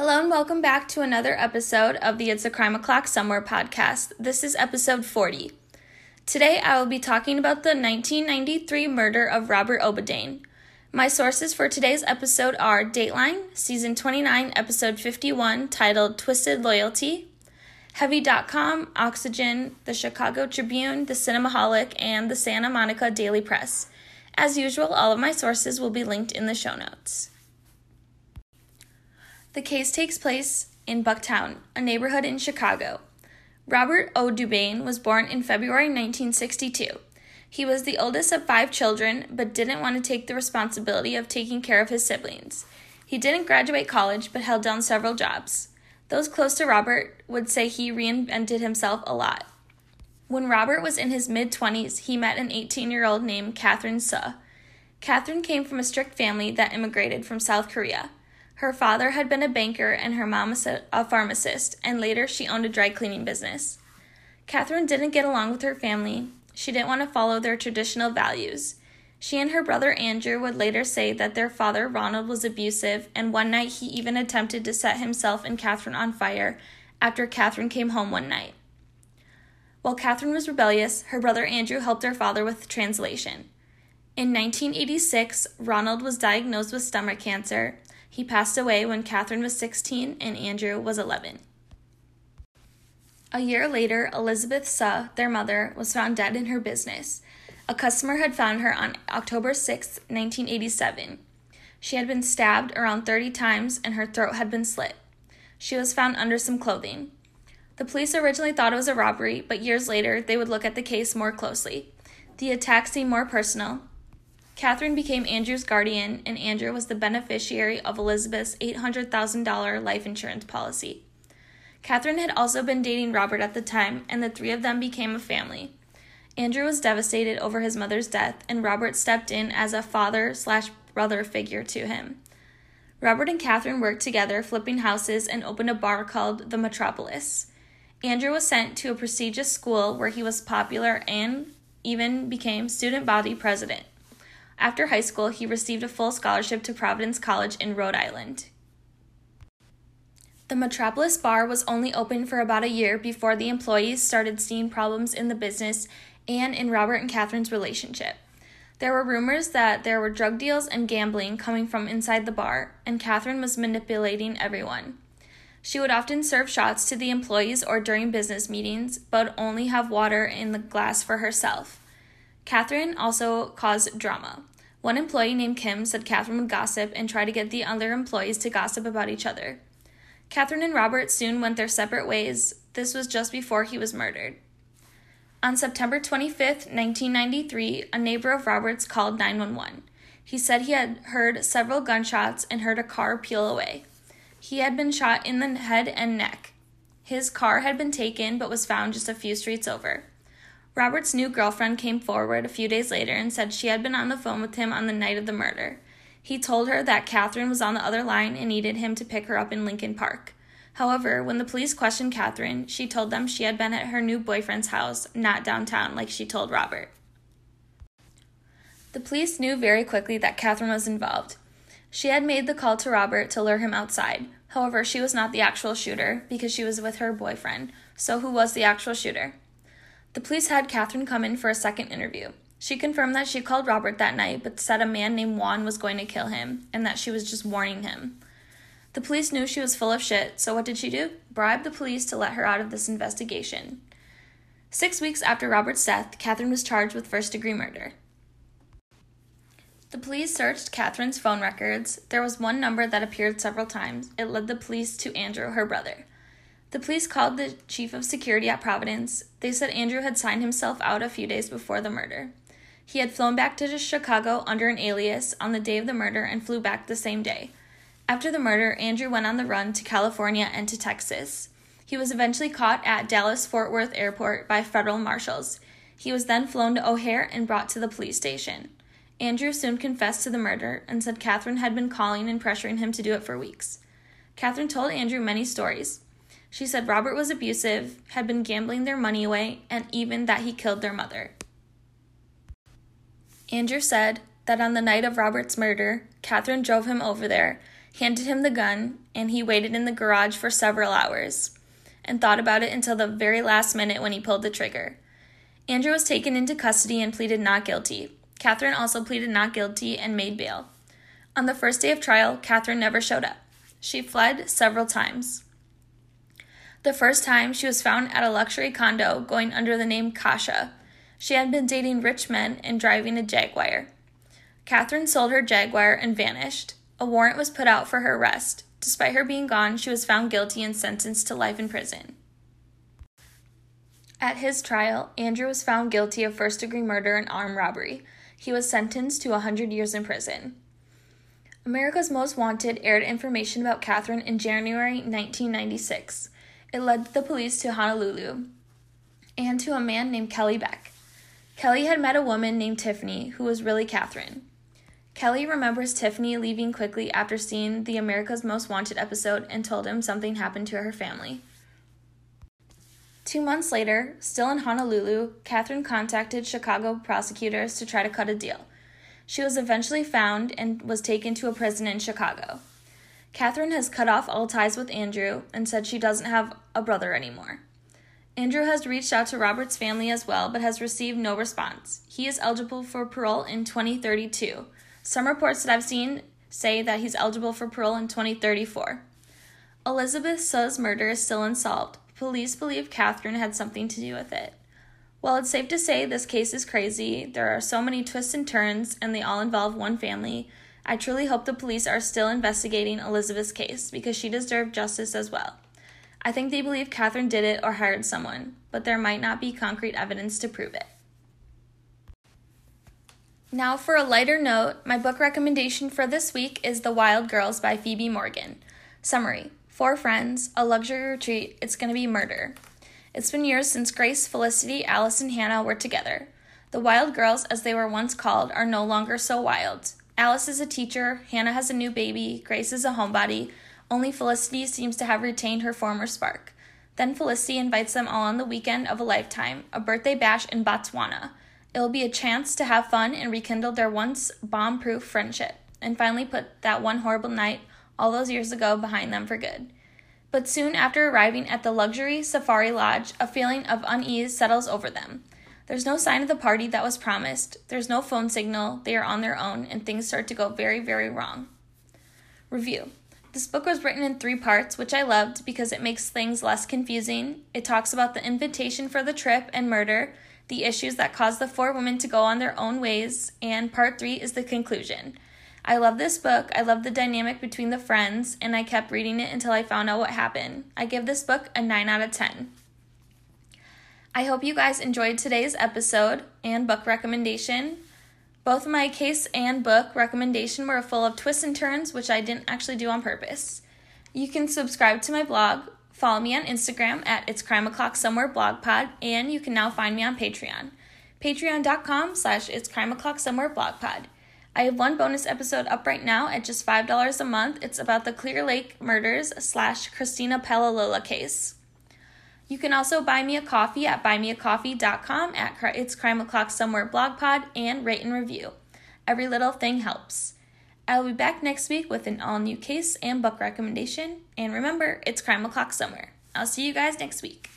Hello and welcome back to another episode of the It's a Crime O'Clock Somewhere podcast. This is episode 40. Today I will be talking about the 1993 murder of Robert O'Dubaine. My sources for today's episode are Dateline, season 29, episode 51, titled Twisted Loyalty, Heavy.com, Oxygen, the Chicago Tribune, the Cinemaholic, and the Santa Monica Daily Press. As usual, all of my sources will be linked in the show notes. The case takes place in Bucktown, a neighborhood in Chicago. Robert O'Dubaine was born in February 1962. He was the oldest of five children, but didn't want to take the responsibility of taking care of his siblings. He didn't graduate college, but held down several jobs. Those close to Robert would say he reinvented himself a lot. When Robert was in his mid 20s, he met an 18 year old named Catherine Suh. Catherine came from a strict family that immigrated from South Korea. Her father had been a banker and her mom a pharmacist, and later she owned a dry cleaning business. Catherine didn't get along with her family. She didn't want to follow their traditional values. She and her brother Andrew would later say that their father Ronald was abusive, and one night he even attempted to set himself and Catherine on fire after Catherine came home one night. While Catherine was rebellious, her brother Andrew helped her father with translation. In 1986, Ronald was diagnosed with stomach cancer, he passed away when Catherine was 16 and Andrew was 11. A year later, Elizabeth Suh, their mother, was found dead in her business. A customer had found her on October 6, 1987. She had been stabbed around 30 times and her throat had been slit. She was found under some clothing. The police originally thought it was a robbery, but years later they would look at the case more closely. The attack seemed more personal, Catherine became Andrew's guardian, and Andrew was the beneficiary of Elizabeth's $800,000 life insurance policy. Catherine had also been dating Robert at the time, and the three of them became a family. Andrew was devastated over his mother's death, and Robert stepped in as a father slash brother figure to him. Robert and Catherine worked together, flipping houses, and opened a bar called the Metropolis. Andrew was sent to a prestigious school where he was popular and even became student body president. After high school, he received a full scholarship to Providence College in Rhode Island. The Metropolis Bar was only open for about a year before the employees started seeing problems in the business and in Robert and Catherine's relationship. There were rumors that there were drug deals and gambling coming from inside the bar, and Catherine was manipulating everyone. She would often serve shots to the employees or during business meetings, but only have water in the glass for herself. Catherine also caused drama. One employee named Kim said Catherine would gossip and try to get the other employees to gossip about each other. Catherine and Robert soon went their separate ways. This was just before he was murdered. On September 25, 1993, a neighbor of Robert's called 911. He said he had heard several gunshots and heard a car peel away. He had been shot in the head and neck. His car had been taken but was found just a few streets over. Robert's new girlfriend came forward a few days later and said she had been on the phone with him on the night of the murder. He told her that Catherine was on the other line and needed him to pick her up in Lincoln Park. However, when the police questioned Catherine, she told them she had been at her new boyfriend's house, not downtown like she told Robert. The police knew very quickly that Catherine was involved. She had made the call to Robert to lure him outside. However, she was not the actual shooter because she was with her boyfriend. So, who was the actual shooter? The police had Catherine come in for a second interview. She confirmed that she called Robert that night, but said a man named Juan was going to kill him and that she was just warning him. The police knew she was full of shit, so what did she do? Bribe the police to let her out of this investigation. Six weeks after Robert's death, Catherine was charged with first degree murder. The police searched Catherine's phone records. There was one number that appeared several times. It led the police to Andrew, her brother. The police called the chief of security at Providence. They said Andrew had signed himself out a few days before the murder. He had flown back to Chicago under an alias on the day of the murder and flew back the same day. After the murder, Andrew went on the run to California and to Texas. He was eventually caught at Dallas Fort Worth Airport by federal marshals. He was then flown to O'Hare and brought to the police station. Andrew soon confessed to the murder and said Catherine had been calling and pressuring him to do it for weeks. Catherine told Andrew many stories. She said Robert was abusive, had been gambling their money away, and even that he killed their mother. Andrew said that on the night of Robert's murder, Catherine drove him over there. handed him the gun, and he waited in the garage for several hours and thought about it until the very last minute when he pulled the trigger. Andrew was taken into custody and pleaded not guilty. Catherine also pleaded not guilty and made bail. On the first day of trial, Catherine never showed up. She fled several times. The first time, she was found at a luxury condo going under the name Kasha. She had been dating rich men and driving a Jaguar. Catherine sold her Jaguar and vanished. A warrant was put out for her arrest. Despite her being gone, she was found guilty and sentenced to life in prison. At his trial, Andrew was found guilty of first degree murder and armed robbery. He was sentenced to 100 years in prison. America's Most Wanted aired information about Catherine in January 1996. It led the police to Honolulu and to a man named Kelly Beck. Kelly had met a woman named Tiffany who was really Catherine. Kelly remembers Tiffany leaving quickly after seeing the America's Most Wanted episode and told him something happened to her family. Two months later, still in Honolulu, Catherine contacted Chicago prosecutors to try to cut a deal. She was eventually found and was taken to a prison in Chicago. Catherine has cut off all ties with Andrew and said she doesn't have a brother anymore. Andrew has reached out to Robert's family as well, but has received no response. He is eligible for parole in 2032. Some reports that I've seen say that he's eligible for parole in 2034. Elizabeth Suh's murder is still unsolved. Police believe Catherine had something to do with it. While it's safe to say this case is crazy, there are so many twists and turns, and they all involve one family. I truly hope the police are still investigating Elizabeth's case because she deserved justice as well. I think they believe Catherine did it or hired someone, but there might not be concrete evidence to prove it. Now, for a lighter note, my book recommendation for this week is The Wild Girls by Phoebe Morgan. Summary Four friends, a luxury retreat, it's gonna be murder. It's been years since Grace, Felicity, Alice, and Hannah were together. The Wild Girls, as they were once called, are no longer so wild. Alice is a teacher, Hannah has a new baby, Grace is a homebody, only Felicity seems to have retained her former spark. Then Felicity invites them all on the weekend of a lifetime, a birthday bash in Botswana. It will be a chance to have fun and rekindle their once bomb proof friendship, and finally put that one horrible night all those years ago behind them for good. But soon after arriving at the luxury safari lodge, a feeling of unease settles over them. There's no sign of the party that was promised, there's no phone signal, they are on their own, and things start to go very, very wrong. Review this book was written in three parts, which I loved because it makes things less confusing. It talks about the invitation for the trip and murder, the issues that caused the four women to go on their own ways, and part three is the conclusion. I love this book. I love the dynamic between the friends, and I kept reading it until I found out what happened. I give this book a 9 out of 10. I hope you guys enjoyed today's episode and book recommendation. Both my case and book recommendation were full of twists and turns, which I didn't actually do on purpose. You can subscribe to my blog, follow me on Instagram at It's Crime O'Clock Somewhere Blog Pod, and you can now find me on Patreon. Patreon.com slash It's Crime O'Clock Somewhere Blog Pod. I have one bonus episode up right now at just $5 a month. It's about the Clear Lake murders slash Christina Paolilla case. You can also buy me a coffee at buymeacoffee.com at It's Crime O'Clock Somewhere blog pod and rate and review. Every little thing helps. I will be back next week with an all new case and book recommendation. And remember, it's Crime O'Clock Somewhere. I'll see you guys next week.